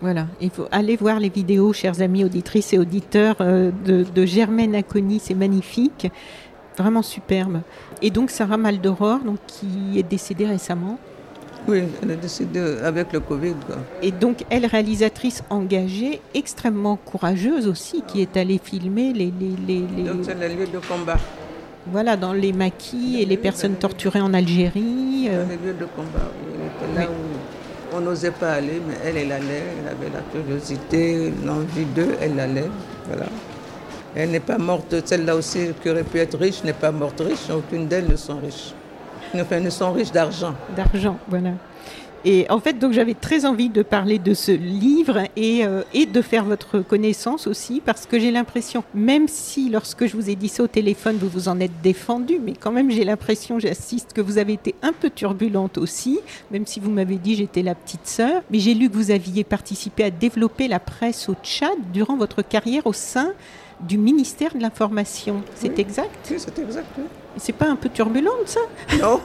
Voilà, il faut aller voir les vidéos, chers amis auditrices et auditeurs, euh, de, Germaine Aconi, c'est magnifique, vraiment superbe. Et donc Sarah Maldoror, donc, qui est décédée récemment. Oui, elle est décédée avec le Covid. Et donc, elle, réalisatrice engagée, extrêmement courageuse aussi, qui est allée filmer les... les, les, les... Donc, c'est le lieu de combat. Voilà, dans les maquis et les personnes torturées en Algérie. Euh. Les lieux de combat, oui. là où on n'osait pas aller, mais elle, elle allait, elle avait la curiosité, l'envie d'eux, elle allait. Voilà. Elle n'est pas morte, celle-là aussi qui aurait pu être riche n'est pas morte riche, aucune d'elles ne sont riches. Enfin, ne sont riches d'argent. D'argent, voilà. Et en fait, donc j'avais très envie de parler de ce livre et, euh, et de faire votre connaissance aussi, parce que j'ai l'impression, même si lorsque je vous ai dit ça au téléphone, vous vous en êtes défendu, mais quand même j'ai l'impression, j'assiste, que vous avez été un peu turbulente aussi, même si vous m'avez dit j'étais la petite sœur. Mais j'ai lu que vous aviez participé à développer la presse au Tchad durant votre carrière au sein du ministère de l'Information. C'est exact? Oui, c'est exact. Oui. C'est pas un peu turbulente, ça? Non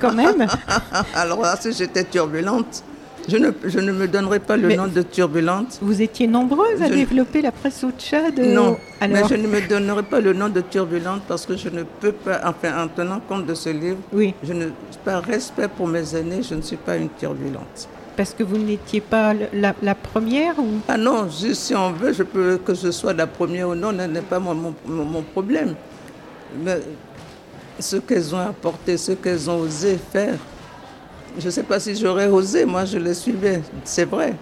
Quand même Alors là, si j'étais turbulente, je ne, je ne, me donnerai pas le nom de turbulente. Vous étiez nombreuses à développer la presse au Tchad Non, mais je ne me donnerai pas le nom de turbulente parce que je ne peux pas, enfin en tenant compte de ce livre, oui. je ne, par respect pour mes aînés, je ne suis pas une turbulente. Parce que vous n'étiez pas la, la, première ou... Ah non, si on veut, je peux que ce soit la première ou non, ce n'est pas mon, mon, mon problème. Mais ce qu'elles ont apporté, ce qu'elles ont osé faire, je ne sais pas si j'aurais osé, moi je les suivais, c'est vrai.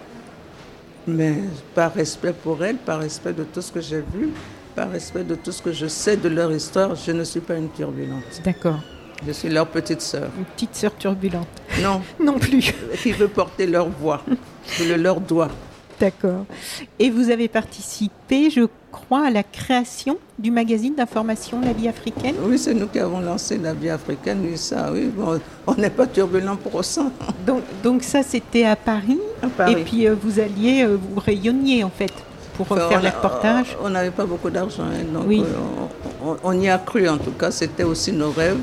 Mais par respect pour elles, par respect de tout ce que j'ai vu, par respect de tout ce que je sais de leur histoire, je ne suis pas une turbulente. D'accord. Je suis leur petite sœur. Une petite sœur turbulente. Non. non plus. Qui veut porter leur voix. Je le leur dois. D'accord. Et vous avez participé, je crois, à la création du magazine d'information La Vie africaine? Oui, c'est nous qui avons lancé La Vie africaine, oui, ça, oui. on n'est pas turbulent pour ça. Donc, donc ça, c'était à Paris. À Paris. Et puis, euh, vous alliez, euh, vous rayonniez, en fait, pour faire les reportages. On n'avait pas beaucoup d'argent, hein, donc oui. Euh, on, y a cru, en tout cas. C'était aussi nos rêves,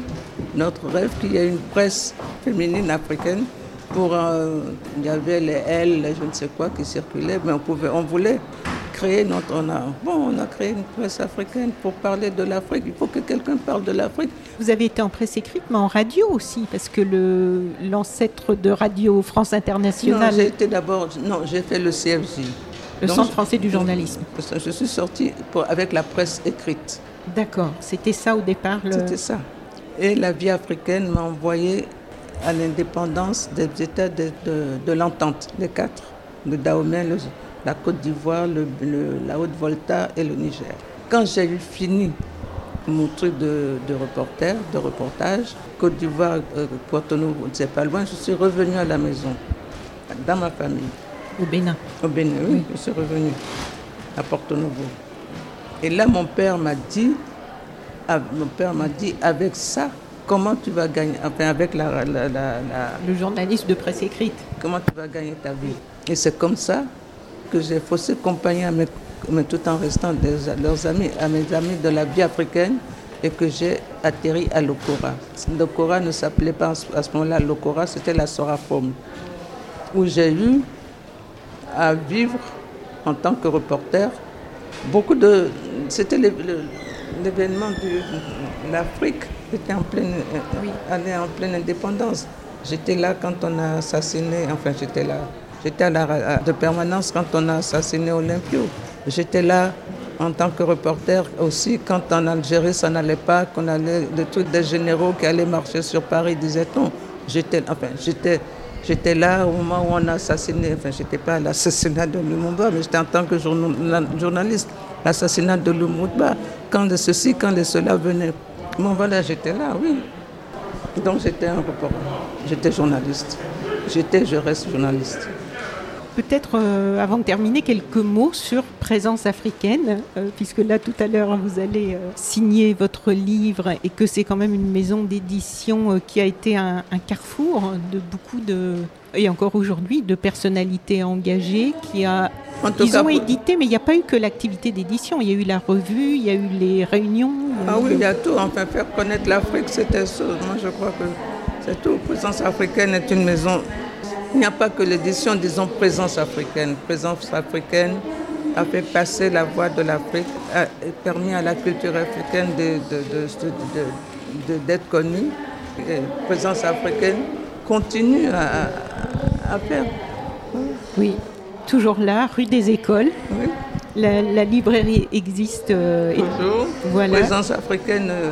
notre rêve qu'il y ait une presse féminine africaine pour, euh, il y avait les L, je ne sais quoi qui circulaient, mais on, pouvait, on voulait créer notre. On a, bon, on a créé une presse africaine pour parler de l'Afrique. Il faut que quelqu'un parle de l'Afrique. Vous avez été en presse écrite, mais en radio aussi, parce que l'ancêtre de Radio France Internationale. Non, j'ai été d'abord. Non, j'ai fait le CFJ. Le Donc, Centre français du journalisme. Je suis sortie pour- avec la presse écrite. D'accord, c'était ça au départ. le- C'était ça. Et la vie africaine m'a envoyé à l'indépendance des États de, de- de l'entente, les quatre, le Dahomey, la Côte d'Ivoire, le- le- la Haute-Volta et le Niger. Quand j'ai eu fini mon truc de, de reporter, de reportage, Côte d'Ivoire, euh, Porto Novo, c'est pas loin, je suis revenue à la maison, dans ma famille. Au Bénin. Au Bénin, oui, je suis revenue à Porto Novo. Et là, mon père m'a dit, ah, mon père m'a dit, avec ça, comment tu vas gagner, enfin, avec la, la- la- la- Le journaliste de presse écrite. comment tu vas gagner ta vie? Et c'est comme ça que j'ai faussé compagnie à mes, mais tout en restant des, leurs amis, à mes amis de la vie africaine et que j'ai atterri à l'Okora. L'Okora ne s'appelait pas à ce moment-là l'Okora, c'était la Sorafom, où j'ai eu à vivre en tant que reporter beaucoup de. C'était l'événement de l'Afrique, était en pleine, année en pleine indépendance. J'étais là quand on a assassiné, enfin j'étais là, j'étais à la de permanence quand on a assassiné Olympio. J'étais là en tant que reporter aussi quand en Algérie ça n'allait pas, qu'on allait, le truc des généraux qui allaient marcher sur Paris, disait-on. J'étais, enfin, j'étais, j'étais là au moment où on a assassiné, enfin, j'étais pas à l'assassinat de Lumumba, mais j'étais en tant que journal- journaliste, l'assassinat de Lumumba, quand de ceci, quand de cela venait. Bon, voilà, j'étais là, oui. Donc j'étais un reporter, j'étais journaliste. J'étais, je reste journaliste. Peut-être euh, avant de terminer, quelques mots sur Présence africaine, euh, puisque là tout à l'heure vous allez euh, signer votre livre et que c'est quand même une maison d'édition qui a été un, un carrefour de beaucoup de, et encore aujourd'hui, de personnalités engagées qui a. Ils cas, ont édité, mais il n'y a pas eu que l'activité d'édition. Il y a eu la revue, il y a eu les réunions. Ah oui, il y a tout. Enfin, faire connaître l'Afrique, c'était ça. Moi, je crois que c'est tout. Présence africaine est une maison. Il n'y a pas que l'édition, disons Présence africaine. Présence africaine a fait passer la voix de l'Afrique, a permis à la culture africaine de- d'être connue. Et Présence africaine continue à, faire. Oui, toujours là, rue des Écoles. Oui, La, la librairie existe. euh, et- toujours. Voilà. Présence africaine euh,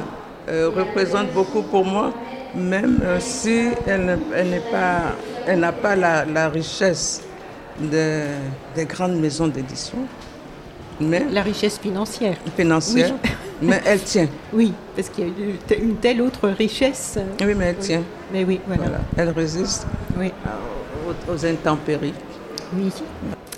euh, représente beaucoup pour moi, même euh, si elle n'est pas, elle n'a pas la, la richesse de- des grandes maisons d'édition, mais la richesse financière. financière, mais elle tient. Oui, parce qu'il y a une telle autre richesse. Oui, mais elle tient. Mais oui, voilà. Voilà. Elle résiste Oui. aux, aux intempéries. oui.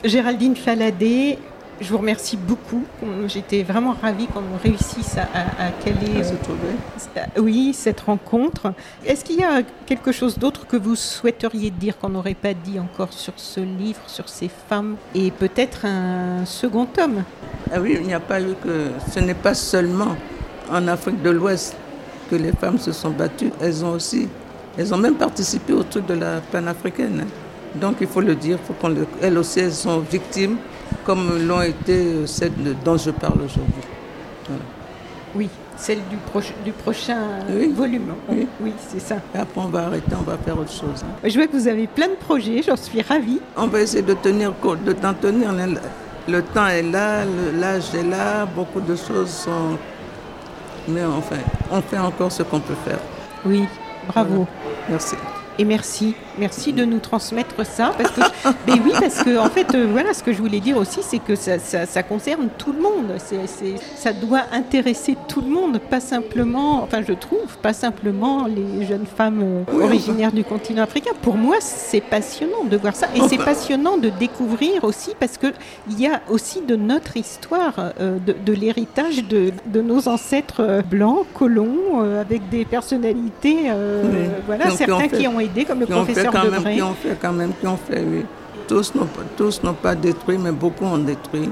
Géraldine Faladé, je vous remercie beaucoup. J'étais vraiment ravie qu'on réussisse à, à- à caler À se euh, oui, cette rencontre. Est-ce qu'il y a quelque chose d'autre que vous souhaiteriez dire qu'on n'aurait pas dit encore sur ce livre, sur ces femmes et peut-être un second tome Ah oui, il n'y a pas eu que. Ce n'est pas seulement en Afrique de l'Ouest que les femmes se sont battues. Elles ont aussi. Elles ont même participé au truc de la panafricaine. Donc il faut le dire, faut qu'on le- elles aussi elles sont victimes, comme l'ont été celles dont je parle aujourd'hui. Voilà. Oui, celle du, proche- du prochain Oui. volume. Oui. oui c'est ça. Et après on va arrêter, on va faire autre chose. hein. Je vois que vous avez plein de projets, j'en suis ravie. On va essayer de tenir compte, de t'en tenir. Le, le temps est là, l'âge est là, beaucoup de choses sont. Mais enfin, on fait encore ce qu'on peut faire. Oui, bravo. Merci. Et merci, merci de nous transmettre ça. Parce que, mais oui, parce que en fait, euh, voilà, ce que je voulais dire aussi, c'est que ça, ça- ça concerne tout le monde. Ça doit intéresser tout le monde, pas simplement, enfin, je trouve, pas simplement les jeunes femmes euh, Oui, originaires du continent africain. Pour moi, c'est passionnant de voir ça, et c'est passionnant de découvrir aussi, parce que il y a aussi de notre histoire, euh, de, de l'héritage de, de nos ancêtres blancs, colons, euh, avec des personnalités, Oui. voilà, certains fait- qui ont comme le Qui ont fait professeur quand même, qui ont fait quand même, qui ont fait, oui. Tous n'ont pas, tous n'ont pas détruit, mais beaucoup ont détruit.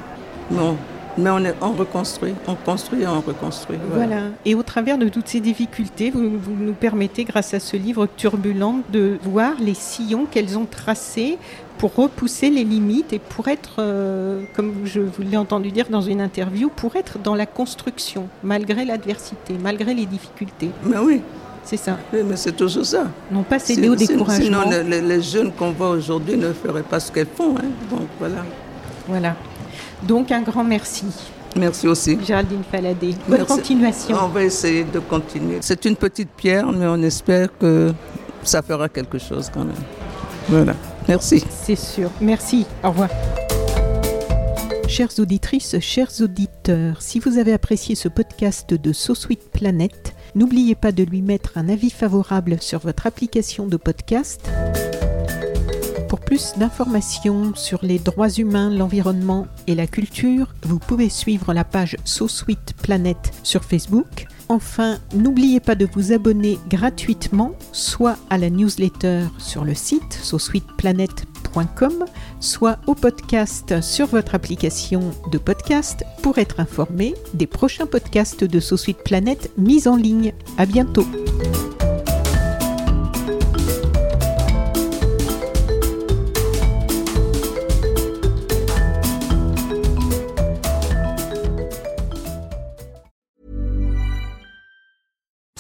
Non. Mais on, est, on reconstruit, on construit et on reconstruit. Voilà. Et au travers de toutes ces difficultés, vous, vous nous permettez, grâce à ce livre turbulent, de voir les sillons qu'elles ont tracés pour repousser les limites et pour être, euh, comme je vous l'ai entendu dire dans une interview, pour être dans la construction, malgré l'adversité, malgré les difficultés. Mais oui, C'est ça. oui, mais c'est toujours ça. Non pas céder au découragement. Sinon, les, les- les jeunes qu'on voit aujourd'hui ne feraient pas ce qu'elles font. hein. Donc voilà. Voilà. Donc un grand merci. Merci aussi. Géraldine Faladé. Bonne Merci. continuation. On va essayer de continuer. C'est une petite pierre, mais on espère que ça fera quelque chose quand même. Voilà. Merci. C'est sûr. Merci. Au revoir. Chères auditrices, chers auditeurs, si vous avez apprécié ce podcast de So Sweet Planet, n'oubliez pas de lui mettre un avis favorable sur votre application de podcast. Pour plus d'informations sur les droits humains, l'environnement et la culture, vous pouvez suivre la page So Sweet Planet sur Facebook. Enfin, n'oubliez pas de vous abonner gratuitement, soit à la newsletter sur le site sosweetplanet.com, soit au podcast sur votre application de podcast pour être informé des prochains podcasts de So Sweet Planet mis en ligne. À bientôt.